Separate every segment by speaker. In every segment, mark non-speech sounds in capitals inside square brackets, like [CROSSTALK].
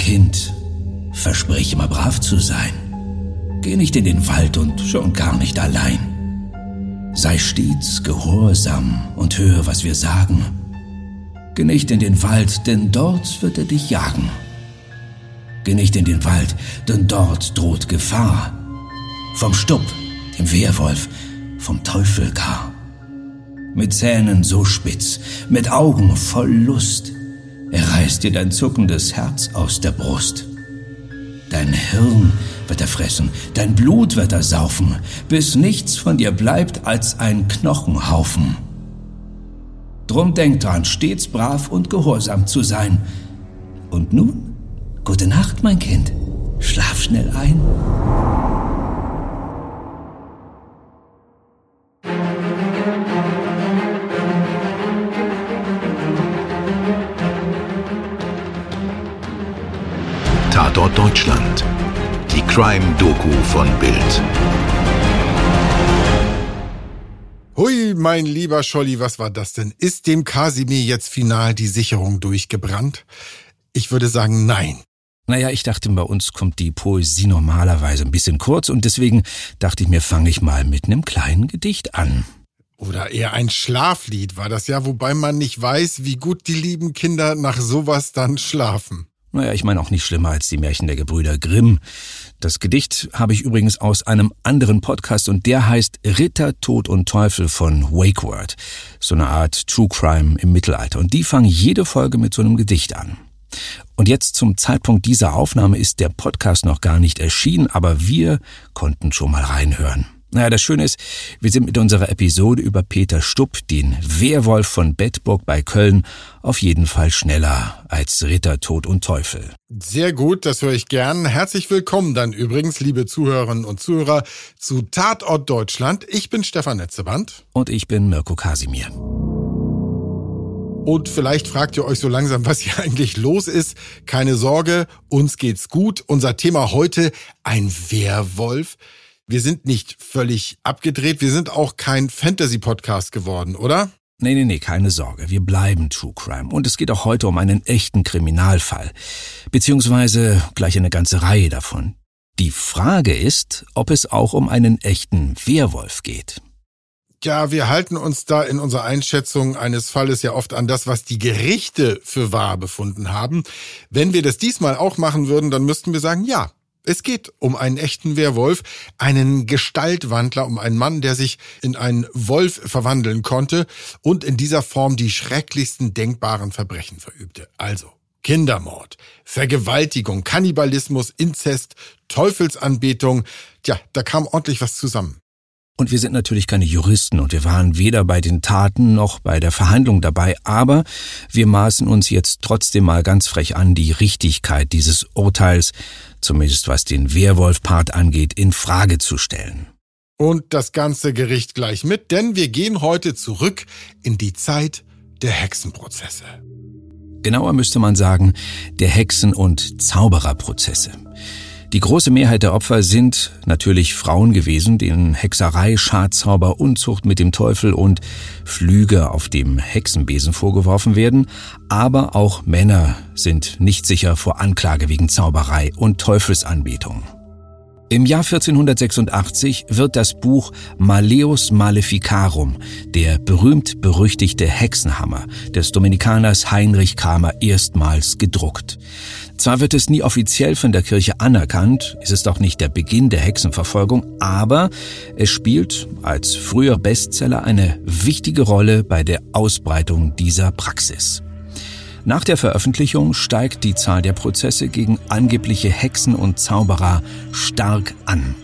Speaker 1: Kind, versprich immer brav zu sein. Geh nicht in den Wald und schon gar nicht allein. Sei stets gehorsam und höre, was wir sagen. Geh nicht in den Wald, denn dort wird er dich jagen. Geh nicht in den Wald, denn dort droht Gefahr. Vom Stupp, dem Wehrwolf, vom Teufel gar. Mit Zähnen so spitz, mit Augen voll Lust, er reißt dir dein zuckendes Herz aus der Brust. Dein Hirn wird er fressen, dein Blut wird er saufen, bis nichts von dir bleibt als ein Knochenhaufen. Drum denk dran, stets brav und gehorsam zu sein. Und nun, gute Nacht, mein Kind. Schlaf schnell ein.
Speaker 2: Crime-Doku von Bild.
Speaker 3: Hui, mein lieber Scholli, was war das denn? Ist dem Kasimir jetzt final die Sicherung durchgebrannt? Ich würde sagen, nein.
Speaker 1: Naja, ich dachte, bei uns kommt die Poesie normalerweise ein bisschen kurz und deswegen dachte ich mir, fange ich mal mit einem kleinen Gedicht an.
Speaker 3: Oder eher ein Schlaflied war das ja, wobei man nicht weiß, wie gut die lieben Kinder nach sowas dann schlafen.
Speaker 1: Naja, ich meine auch nicht schlimmer als die Märchen der Gebrüder Grimm. Das Gedicht habe ich übrigens aus einem anderen Podcast und der heißt Ritter, Tod und Teufel von Wakeword. So eine Art True Crime im Mittelalter. Und die fangen jede Folge mit so einem Gedicht an. Und jetzt zum Zeitpunkt dieser Aufnahme ist der Podcast noch gar nicht erschienen, aber wir konnten schon mal reinhören. Naja, das Schöne ist, wir sind mit unserer Episode über Peter Stupp, den Wehrwolf von Bedburg bei Köln, auf jeden Fall schneller als Ritter Tod und Teufel.
Speaker 3: Sehr gut, das höre ich gern. Herzlich willkommen dann übrigens, liebe Zuhörerinnen und Zuhörer, zu Tatort Deutschland. Ich bin Stefan Netzeband.
Speaker 1: Und ich bin Mirko Kasimir.
Speaker 3: Und vielleicht fragt ihr euch so langsam, was hier [LAUGHS] eigentlich los ist. Keine Sorge, uns geht's gut. Unser Thema heute, ein Wehrwolf. Wir sind nicht völlig abgedreht. Wir sind auch kein Fantasy-Podcast geworden, oder?
Speaker 1: Nee, nee, nee, keine Sorge. Wir bleiben True Crime. Und es geht auch heute um einen echten Kriminalfall. Beziehungsweise gleich eine ganze Reihe davon. Die Frage ist, ob es auch um einen echten Wehrwolf geht.
Speaker 3: Ja, wir halten uns da in unserer Einschätzung eines Falles ja oft an das, was die Gerichte für wahr befunden haben. Wenn wir das diesmal auch machen würden, dann müssten wir sagen, ja, es geht um einen echten Werwolf, einen Gestaltwandler, um einen Mann, der sich in einen Wolf verwandeln konnte und in dieser Form die schrecklichsten denkbaren Verbrechen verübte. Also Kindermord, Vergewaltigung, Kannibalismus, Inzest, Teufelsanbetung. Tja, da kam ordentlich was zusammen.
Speaker 1: Und wir sind natürlich keine Juristen und wir waren weder bei den Taten noch bei der Verhandlung dabei, aber wir maßen uns jetzt trotzdem mal ganz frech an, die Richtigkeit dieses Urteils, zumindest was den Werwolf-Part angeht, in Frage zu stellen.
Speaker 3: Und das ganze Gericht gleich mit, denn wir gehen heute zurück in die Zeit der Hexenprozesse.
Speaker 1: Genauer müsste man sagen, der Hexen- und Zaubererprozesse. Die große Mehrheit der Opfer sind natürlich Frauen gewesen, denen Hexerei, Schadzauber, Unzucht mit dem Teufel und Flüge auf dem Hexenbesen vorgeworfen werden, aber auch Männer sind nicht sicher vor Anklage wegen Zauberei und Teufelsanbetung. Im Jahr 1486 wird das Buch Maleus Maleficarum, der berühmt-berüchtigte Hexenhammer des Dominikaners Heinrich Kramer erstmals gedruckt. Zwar wird es nie offiziell von der Kirche anerkannt, es ist auch nicht der Beginn der Hexenverfolgung, aber es spielt als früher Bestseller eine wichtige Rolle bei der Ausbreitung dieser Praxis. Nach der Veröffentlichung steigt die Zahl der Prozesse gegen angebliche Hexen und Zauberer stark an.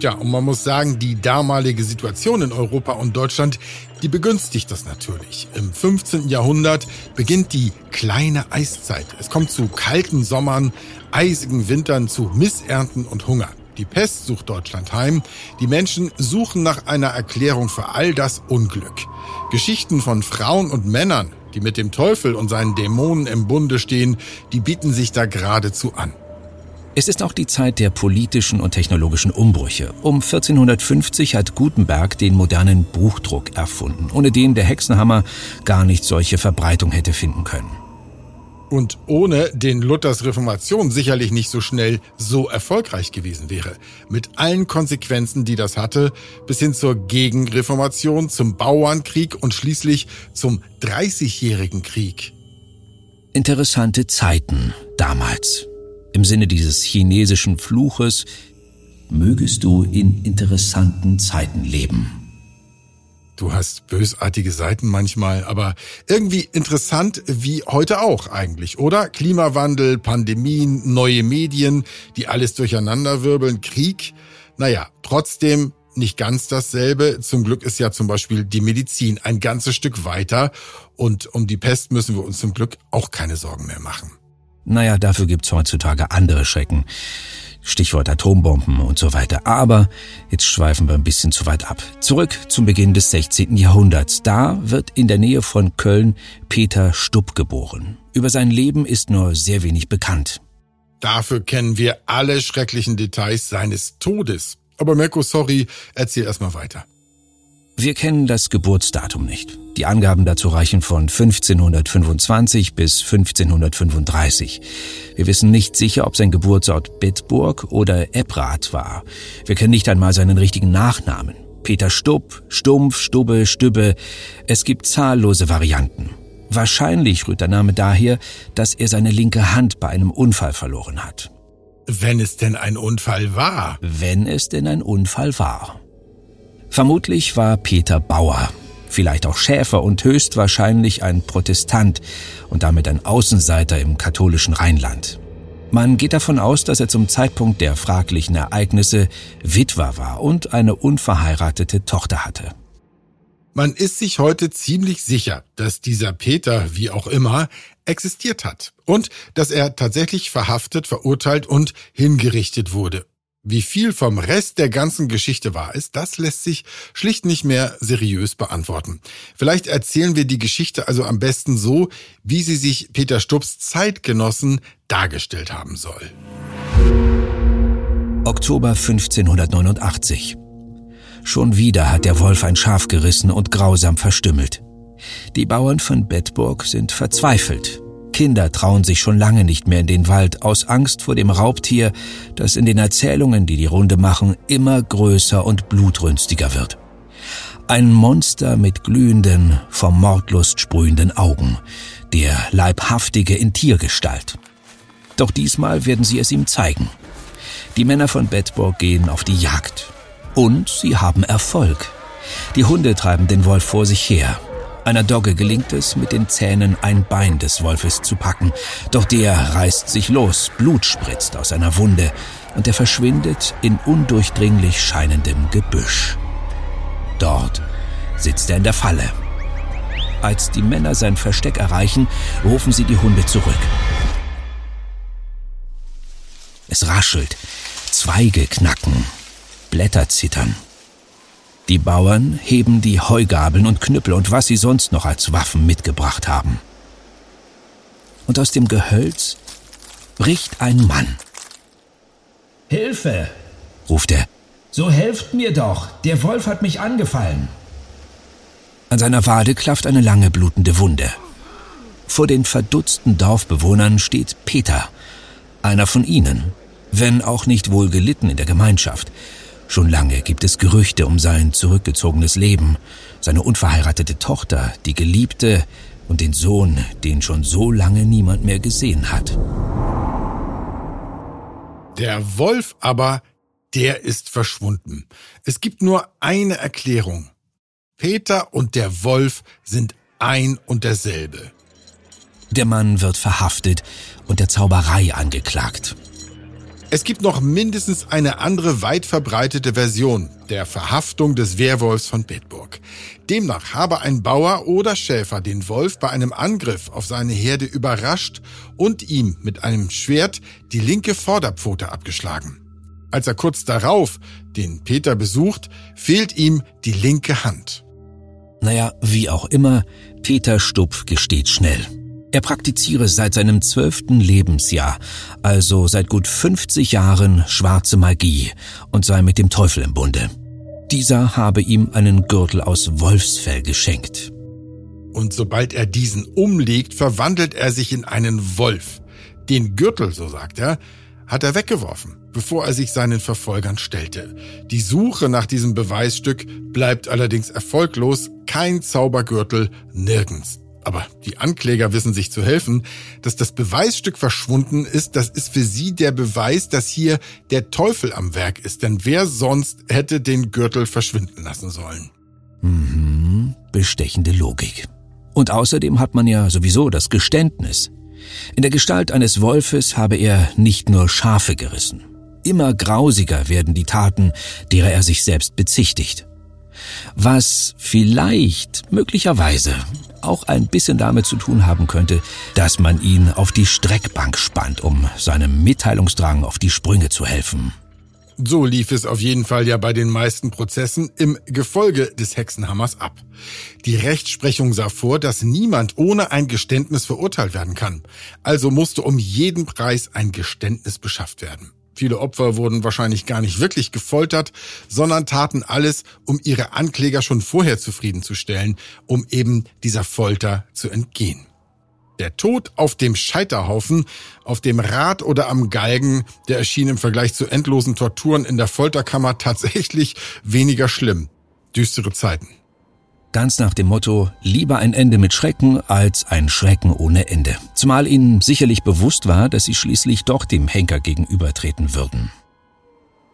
Speaker 3: Ja, und man muss sagen, die damalige Situation in Europa und Deutschland, die begünstigt das natürlich. Im 15. Jahrhundert beginnt die kleine Eiszeit. Es kommt zu kalten Sommern, eisigen Wintern, zu Missernten und Hunger. Die Pest sucht Deutschland heim. Die Menschen suchen nach einer Erklärung für all das Unglück. Geschichten von Frauen und Männern, die mit dem Teufel und seinen Dämonen im Bunde stehen, die bieten sich da geradezu an.
Speaker 1: Es ist auch die Zeit der politischen und technologischen Umbrüche. Um 1450 hat Gutenberg den modernen Buchdruck erfunden, ohne den der Hexenhammer gar nicht solche Verbreitung hätte finden können.
Speaker 3: Und ohne den Luthers Reformation sicherlich nicht so schnell so erfolgreich gewesen wäre. Mit allen Konsequenzen, die das hatte, bis hin zur Gegenreformation, zum Bauernkrieg und schließlich zum Dreißigjährigen Krieg.
Speaker 1: Interessante Zeiten damals. Im Sinne dieses chinesischen Fluches, mögest du in interessanten Zeiten leben.
Speaker 3: Du hast bösartige Seiten manchmal, aber irgendwie interessant wie heute auch eigentlich, oder? Klimawandel, Pandemien, neue Medien, die alles durcheinanderwirbeln, Krieg. Naja, trotzdem nicht ganz dasselbe. Zum Glück ist ja zum Beispiel die Medizin ein ganzes Stück weiter und um die Pest müssen wir uns zum Glück auch keine Sorgen mehr machen.
Speaker 1: Naja, dafür gibt's heutzutage andere Schrecken. Stichwort Atombomben und so weiter. Aber jetzt schweifen wir ein bisschen zu weit ab. Zurück zum Beginn des 16. Jahrhunderts. Da wird in der Nähe von Köln Peter Stubb geboren. Über sein Leben ist nur sehr wenig bekannt.
Speaker 3: Dafür kennen wir alle schrecklichen Details seines Todes. Aber Mirko, sorry, erzähl erstmal weiter.
Speaker 1: Wir kennen das Geburtsdatum nicht. Die Angaben dazu reichen von 1525 bis 1535. Wir wissen nicht sicher, ob sein Geburtsort Bitburg oder Ebrath war. Wir kennen nicht einmal seinen richtigen Nachnamen. Peter Stubb, Stumpf, Stubbe, Stübbe. Es gibt zahllose Varianten. Wahrscheinlich rührt der Name daher, dass er seine linke Hand bei einem Unfall verloren hat.
Speaker 3: Wenn es denn ein Unfall war.
Speaker 1: Wenn es denn ein Unfall war. Vermutlich war Peter Bauer, vielleicht auch Schäfer und höchstwahrscheinlich ein Protestant und damit ein Außenseiter im katholischen Rheinland. Man geht davon aus, dass er zum Zeitpunkt der fraglichen Ereignisse Witwer war und eine unverheiratete Tochter hatte.
Speaker 3: Man ist sich heute ziemlich sicher, dass dieser Peter, wie auch immer, existiert hat und dass er tatsächlich verhaftet, verurteilt und hingerichtet wurde. Wie viel vom Rest der ganzen Geschichte wahr ist, das lässt sich schlicht nicht mehr seriös beantworten. Vielleicht erzählen wir die Geschichte also am besten so, wie sie sich Peter Stubbs Zeitgenossen dargestellt haben soll.
Speaker 1: Oktober 1589. Schon wieder hat der Wolf ein Schaf gerissen und grausam verstümmelt. Die Bauern von Bedburg sind verzweifelt. Kinder trauen sich schon lange nicht mehr in den Wald aus Angst vor dem Raubtier, das in den Erzählungen, die die Runde machen, immer größer und blutrünstiger wird. Ein Monster mit glühenden, vom Mordlust sprühenden Augen, der Leibhaftige in Tiergestalt. Doch diesmal werden sie es ihm zeigen. Die Männer von Bedburg gehen auf die Jagd. Und sie haben Erfolg. Die Hunde treiben den Wolf vor sich her, einer Dogge gelingt es, mit den Zähnen ein Bein des Wolfes zu packen, doch der reißt sich los, Blut spritzt aus einer Wunde und er verschwindet in undurchdringlich scheinendem Gebüsch. Dort sitzt er in der Falle. Als die Männer sein Versteck erreichen, rufen sie die Hunde zurück. Es raschelt, Zweige knacken, Blätter zittern. Die Bauern heben die Heugabeln und Knüppel und was sie sonst noch als Waffen mitgebracht haben. Und aus dem Gehölz bricht ein Mann.
Speaker 4: Hilfe!
Speaker 1: ruft er.
Speaker 4: So helft mir doch, der Wolf hat mich angefallen.
Speaker 1: An seiner Wade klafft eine lange blutende Wunde. Vor den verdutzten Dorfbewohnern steht Peter, einer von ihnen, wenn auch nicht wohl gelitten in der Gemeinschaft. Schon lange gibt es Gerüchte um sein zurückgezogenes Leben, seine unverheiratete Tochter, die Geliebte und den Sohn, den schon so lange niemand mehr gesehen hat.
Speaker 3: Der Wolf aber, der ist verschwunden. Es gibt nur eine Erklärung. Peter und der Wolf sind ein und derselbe.
Speaker 1: Der Mann wird verhaftet und der Zauberei angeklagt.
Speaker 3: Es gibt noch mindestens eine andere weit verbreitete Version der Verhaftung des Wehrwolfs von Bedburg. Demnach habe ein Bauer oder Schäfer den Wolf bei einem Angriff auf seine Herde überrascht und ihm mit einem Schwert die linke Vorderpfote abgeschlagen. Als er kurz darauf den Peter besucht, fehlt ihm die linke Hand.
Speaker 1: Naja, wie auch immer, Peter Stupp gesteht schnell. Er praktiziere seit seinem zwölften Lebensjahr, also seit gut 50 Jahren, schwarze Magie und sei mit dem Teufel im Bunde. Dieser habe ihm einen Gürtel aus Wolfsfell geschenkt.
Speaker 3: Und sobald er diesen umlegt, verwandelt er sich in einen Wolf. Den Gürtel, so sagt er, hat er weggeworfen, bevor er sich seinen Verfolgern stellte. Die Suche nach diesem Beweisstück bleibt allerdings erfolglos. Kein Zaubergürtel, nirgends. Aber die Ankläger wissen sich zu helfen. Dass das Beweisstück verschwunden ist, das ist für sie der Beweis, dass hier der Teufel am Werk ist. Denn wer sonst hätte den Gürtel verschwinden lassen sollen?
Speaker 1: Mhm, bestechende Logik. Und außerdem hat man ja sowieso das Geständnis. In der Gestalt eines Wolfes habe er nicht nur Schafe gerissen. Immer grausiger werden die Taten, derer er sich selbst bezichtigt. Was vielleicht, möglicherweise, auch ein bisschen damit zu tun haben könnte, dass man ihn auf die Streckbank spannt, um seinem Mitteilungsdrang auf die Sprünge zu helfen.
Speaker 3: So lief es auf jeden Fall ja bei den meisten Prozessen im Gefolge des Hexenhammers ab. Die Rechtsprechung sah vor, dass niemand ohne ein Geständnis verurteilt werden kann. Also musste um jeden Preis ein Geständnis beschafft werden. Viele Opfer wurden wahrscheinlich gar nicht wirklich gefoltert, sondern taten alles, um ihre Ankläger schon vorher zufriedenzustellen, um eben dieser Folter zu entgehen. Der Tod auf dem Scheiterhaufen, auf dem Rad oder am Galgen, der erschien im Vergleich zu endlosen Torturen in der Folterkammer tatsächlich weniger schlimm. Düstere Zeiten.
Speaker 1: Ganz nach dem Motto, lieber ein Ende mit Schrecken als ein Schrecken ohne Ende. Zumal ihnen sicherlich bewusst war, dass sie schließlich doch dem Henker gegenübertreten würden.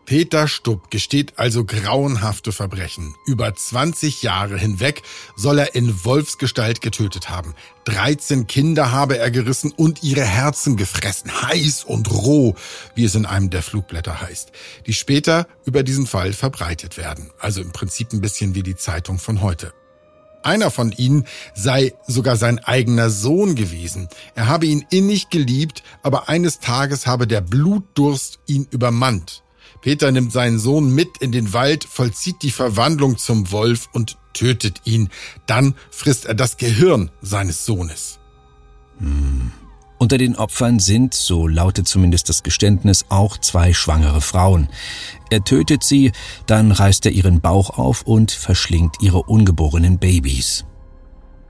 Speaker 3: Peter Stubb gesteht also grauenhafte Verbrechen. Über 20 Jahre hinweg soll er in Wolfsgestalt getötet haben. 13 Kinder habe er gerissen und ihre Herzen gefressen. Heiß und roh, wie es in einem der Flugblätter heißt. Die später über diesen Fall verbreitet werden. Also im Prinzip ein bisschen wie die Zeitung von heute. Einer von ihnen sei sogar sein eigener Sohn gewesen. Er habe ihn innig geliebt, aber eines Tages habe der Blutdurst ihn übermannt. Peter nimmt seinen Sohn mit in den Wald, vollzieht die Verwandlung zum Wolf und tötet ihn. Dann frisst er das Gehirn seines Sohnes.
Speaker 1: Hm. Unter den Opfern sind, so lautet zumindest das Geständnis, auch zwei schwangere Frauen. Er tötet sie, dann reißt er ihren Bauch auf und verschlingt ihre ungeborenen Babys.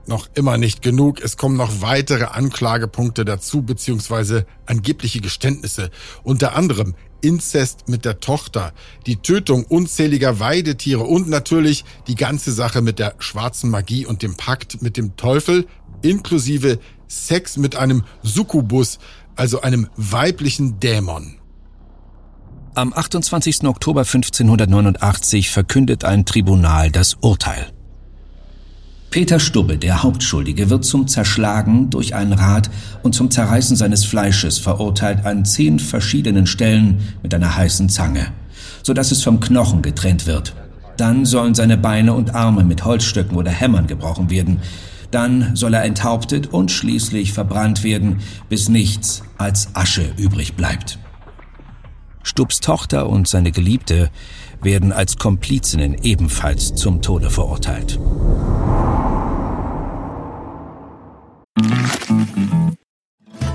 Speaker 3: Noch immer nicht genug. Es kommen noch weitere Anklagepunkte dazu, beziehungsweise angebliche Geständnisse. Unter anderem Inzest mit der Tochter, die Tötung unzähliger Weidetiere und natürlich die ganze Sache mit der schwarzen Magie und dem Pakt mit dem Teufel, inklusive Sex mit einem Succubus, also einem weiblichen Dämon.
Speaker 1: Am 28. Oktober 1589 verkündet ein Tribunal das Urteil. Peter Stubbe, der Hauptschuldige, wird zum Zerschlagen durch ein Rad und zum Zerreißen seines Fleisches verurteilt an zehn verschiedenen Stellen mit einer heißen Zange, so dass es vom Knochen getrennt wird. Dann sollen seine Beine und Arme mit Holzstöcken oder Hämmern gebrochen werden. Dann soll er enthauptet und schließlich verbrannt werden, bis nichts als Asche übrig bleibt. Stubbs Tochter und seine Geliebte werden als Komplizinnen ebenfalls zum Tode verurteilt.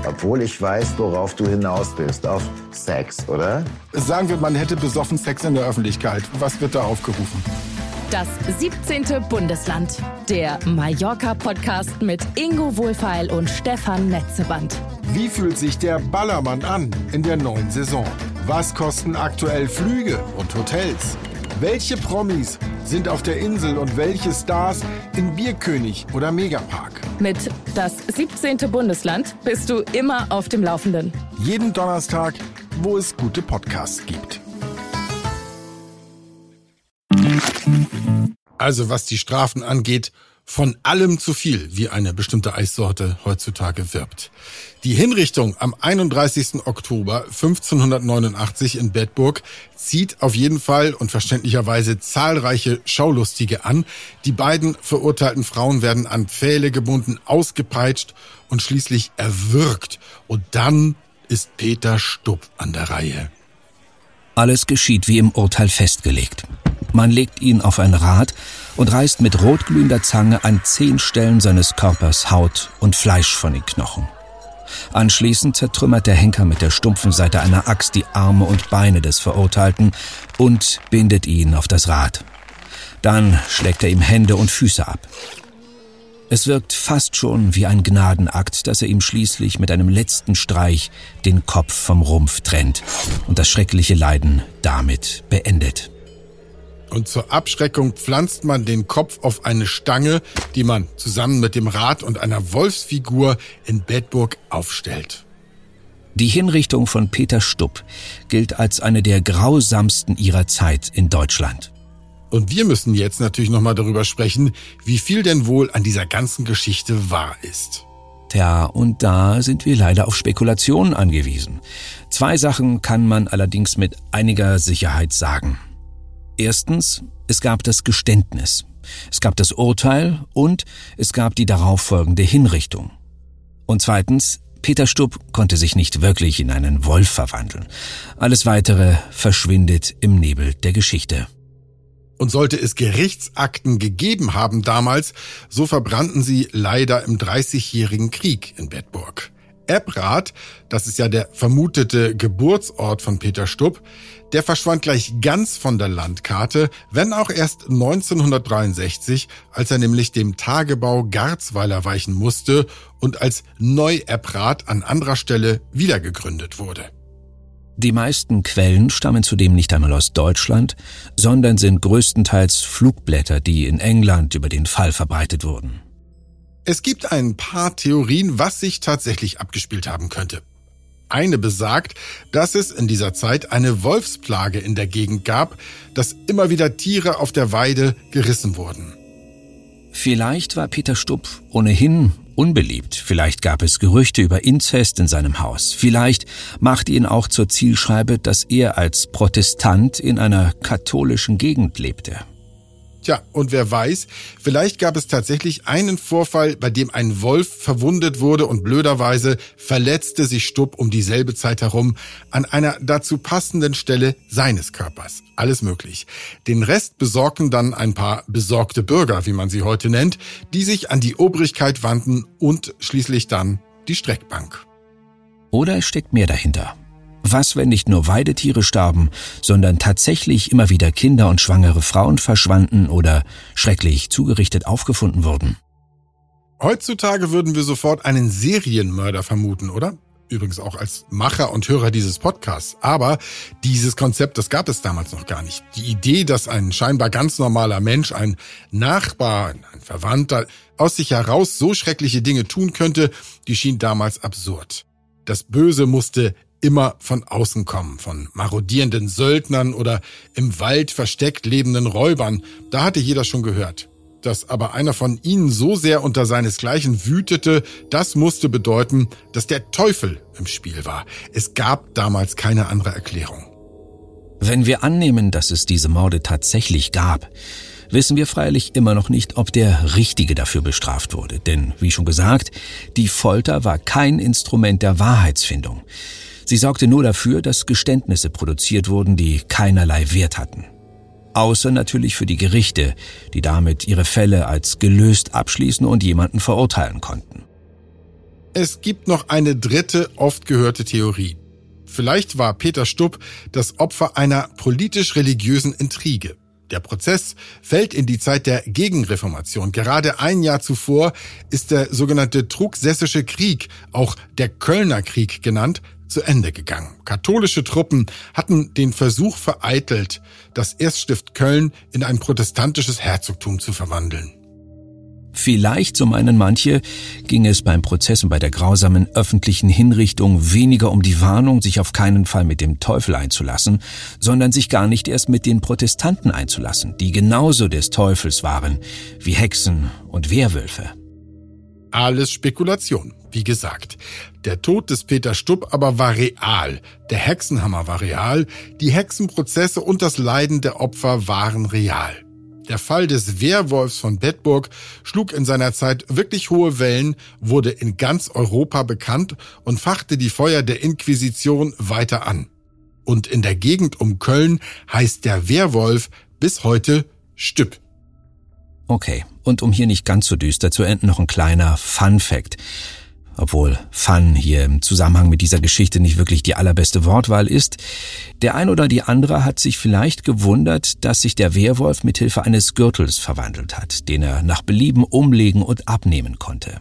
Speaker 5: Obwohl ich weiß, worauf du hinaus bist. Auf Sex, oder?
Speaker 3: Sagen wir, man hätte besoffen Sex in der Öffentlichkeit. Was wird da aufgerufen?
Speaker 6: Das 17. Bundesland. Der Mallorca-Podcast mit Ingo Wohlfeil und Stefan Netzeband.
Speaker 3: Wie fühlt sich der Ballermann an in der neuen Saison? Was kosten aktuell Flüge und Hotels? Welche Promis sind auf der Insel und welche Stars in Bierkönig oder Megapark?
Speaker 6: Mit das 17. Bundesland bist du immer auf dem Laufenden.
Speaker 3: Jeden Donnerstag, wo es gute Podcasts gibt. Also was die Strafen angeht, von allem zu viel, wie eine bestimmte Eissorte heutzutage wirbt. Die Hinrichtung am 31. Oktober 1589 in Bedburg zieht auf jeden Fall und verständlicherweise zahlreiche Schaulustige an. Die beiden verurteilten Frauen werden an Pfähle gebunden, ausgepeitscht und schließlich erwürgt. Und dann ist Peter Stubb an der Reihe.
Speaker 1: Alles geschieht wie im Urteil festgelegt. Man legt ihn auf ein Rad und reißt mit rotglühender Zange an zehn Stellen seines Körpers Haut und Fleisch von den Knochen. Anschließend zertrümmert der Henker mit der stumpfen Seite einer Axt die Arme und Beine des Verurteilten und bindet ihn auf das Rad. Dann schlägt er ihm Hände und Füße ab. Es wirkt fast schon wie ein Gnadenakt, dass er ihm schließlich mit einem letzten Streich den Kopf vom Rumpf trennt und das schreckliche Leiden damit beendet.
Speaker 3: Und zur Abschreckung pflanzt man den Kopf auf eine Stange, die man zusammen mit dem Rad und einer Wolfsfigur in Bedburg aufstellt.
Speaker 1: Die Hinrichtung von Peter Stupp gilt als eine der grausamsten ihrer Zeit in Deutschland.
Speaker 3: Und wir müssen jetzt natürlich nochmal darüber sprechen, wie viel denn wohl an dieser ganzen Geschichte wahr ist.
Speaker 1: Tja, und da sind wir leider auf Spekulationen angewiesen. Zwei Sachen kann man allerdings mit einiger Sicherheit sagen. Erstens, es gab das Geständnis, es gab das Urteil und es gab die darauffolgende Hinrichtung. Und zweitens, Peter Stubb konnte sich nicht wirklich in einen Wolf verwandeln. Alles weitere verschwindet im Nebel der Geschichte.
Speaker 3: Und sollte es Gerichtsakten gegeben haben damals, so verbrannten sie leider im Dreißigjährigen Krieg in Bedburg. Ebrath, das ist ja der vermutete Geburtsort von Peter Stubb, der verschwand gleich ganz von der Landkarte, wenn auch erst 1963, als er nämlich dem Tagebau Garzweiler weichen musste und als Neu-Ebrath an anderer Stelle wiedergegründet wurde.
Speaker 1: Die meisten Quellen stammen zudem nicht einmal aus Deutschland, sondern sind größtenteils Flugblätter, die in England über den Fall verbreitet wurden.
Speaker 3: Es gibt ein paar Theorien, was sich tatsächlich abgespielt haben könnte. Eine besagt, dass es in dieser Zeit eine Wolfsplage in der Gegend gab, dass immer wieder Tiere auf der Weide gerissen wurden.
Speaker 1: Vielleicht war Peter Stupp ohnehin unbeliebt. Vielleicht gab es Gerüchte über Inzest in seinem Haus. Vielleicht machte ihn auch zur Zielscheibe, dass er als Protestant in einer katholischen Gegend lebte.
Speaker 3: Tja, und wer weiß, vielleicht gab es tatsächlich einen Vorfall, bei dem ein Wolf verwundet wurde und blöderweise verletzte sich Stupp um dieselbe Zeit herum an einer dazu passenden Stelle seines Körpers. Alles möglich. Den Rest besorgten dann ein paar besorgte Bürger, wie man sie heute nennt, die sich an die Obrigkeit wandten und schließlich dann die Streckbank.
Speaker 1: Oder es steckt mehr dahinter. Was, wenn nicht nur Weidetiere starben, sondern tatsächlich immer wieder Kinder und schwangere Frauen verschwanden oder schrecklich zugerichtet aufgefunden wurden?
Speaker 3: Heutzutage würden wir sofort einen Serienmörder vermuten, oder? Übrigens auch als Macher und Hörer dieses Podcasts. Aber dieses Konzept, das gab es damals noch gar nicht. Die Idee, dass ein scheinbar ganz normaler Mensch, ein Nachbar, ein Verwandter aus sich heraus so schreckliche Dinge tun könnte, die schien damals absurd. Das Böse musste immer von außen kommen, von marodierenden Söldnern oder im Wald versteckt lebenden Räubern. Da hatte jeder schon gehört. Dass aber einer von ihnen so sehr unter seinesgleichen wütete, das musste bedeuten, dass der Teufel im Spiel war. Es gab damals keine andere Erklärung.
Speaker 1: Wenn wir annehmen, dass es diese Morde tatsächlich gab, wissen wir freilich immer noch nicht, ob der Richtige dafür bestraft wurde. Denn, wie schon gesagt, die Folter war kein Instrument der Wahrheitsfindung. Sie sorgte nur dafür, dass Geständnisse produziert wurden, die keinerlei Wert hatten. Außer natürlich für die Gerichte, die damit ihre Fälle als gelöst abschließen und jemanden verurteilen konnten.
Speaker 3: Es gibt noch eine dritte, oft gehörte Theorie. Vielleicht war Peter Stupp das Opfer einer politisch-religiösen Intrige. Der Prozess fällt in die Zeit der Gegenreformation. Gerade ein Jahr zuvor ist der sogenannte Truxessische Krieg, auch der Kölner Krieg genannt, zu Ende gegangen. Katholische Truppen hatten den Versuch vereitelt, das Erststift Köln in ein protestantisches Herzogtum zu verwandeln.
Speaker 1: Vielleicht, so meinen manche, ging es beim Prozess und bei der grausamen öffentlichen Hinrichtung weniger um die Warnung, sich auf keinen Fall mit dem Teufel einzulassen, sondern sich gar nicht erst mit den Protestanten einzulassen, die genauso des Teufels waren wie Hexen und Werwölfe.
Speaker 3: Alles Spekulation, wie gesagt. Der Tod des Peter Stubb aber war real. Der Hexenhammer war real. Die Hexenprozesse und das Leiden der Opfer waren real. Der Fall des Werwolfs von Bedburg schlug in seiner Zeit wirklich hohe Wellen, wurde in ganz Europa bekannt und fachte die Feuer der Inquisition weiter an. Und in der Gegend um Köln heißt der Werwolf bis heute Stüpp.
Speaker 1: Okay, und um hier nicht ganz so düster zu enden, noch ein kleiner Fun Fact. obwohl Fun hier im Zusammenhang mit dieser Geschichte nicht wirklich die allerbeste Wortwahl ist. Der ein oder die andere hat sich vielleicht gewundert, dass sich der Werwolf mit Hilfe eines Gürtels verwandelt hat, den er nach Belieben umlegen und abnehmen konnte.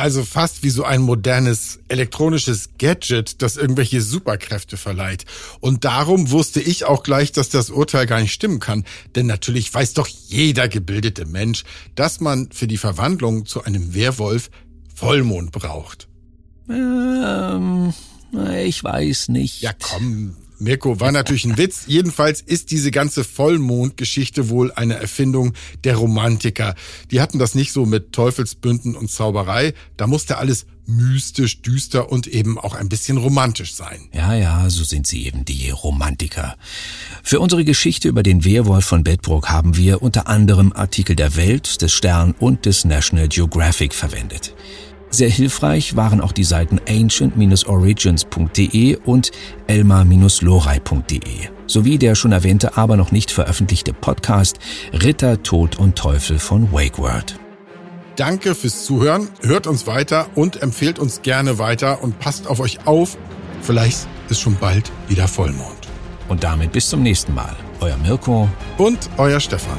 Speaker 3: Also fast wie so ein modernes elektronisches Gadget, das irgendwelche Superkräfte verleiht. Und darum wusste ich auch gleich, dass das Urteil gar nicht stimmen kann. Denn natürlich weiß doch jeder gebildete Mensch, dass man für die Verwandlung zu einem Werwolf Vollmond braucht.
Speaker 1: Ähm, ich weiß nicht.
Speaker 3: Ja, komm. Mirko, war natürlich ein Witz. Jedenfalls ist diese ganze Vollmondgeschichte wohl eine Erfindung der Romantiker. Die hatten das nicht so mit Teufelsbünden und Zauberei. Da musste alles mystisch, düster und eben auch ein bisschen romantisch sein.
Speaker 1: Ja, ja, so sind sie eben, die Romantiker. Für unsere Geschichte über den Werwolf von Bedbrook haben wir unter anderem Artikel der Welt, des Stern und des National Geographic verwendet. Sehr hilfreich waren auch die Seiten ancient-origins.de und elmar-lorei.de sowie der schon erwähnte, aber noch nicht veröffentlichte Podcast Ritter, Tod und Teufel von WakeWord.
Speaker 3: Danke fürs Zuhören, hört uns weiter und empfehlt uns gerne weiter und passt auf euch auf. Vielleicht ist schon bald wieder Vollmond.
Speaker 1: Und damit bis zum nächsten Mal. Euer Mirko
Speaker 3: und euer Stefan.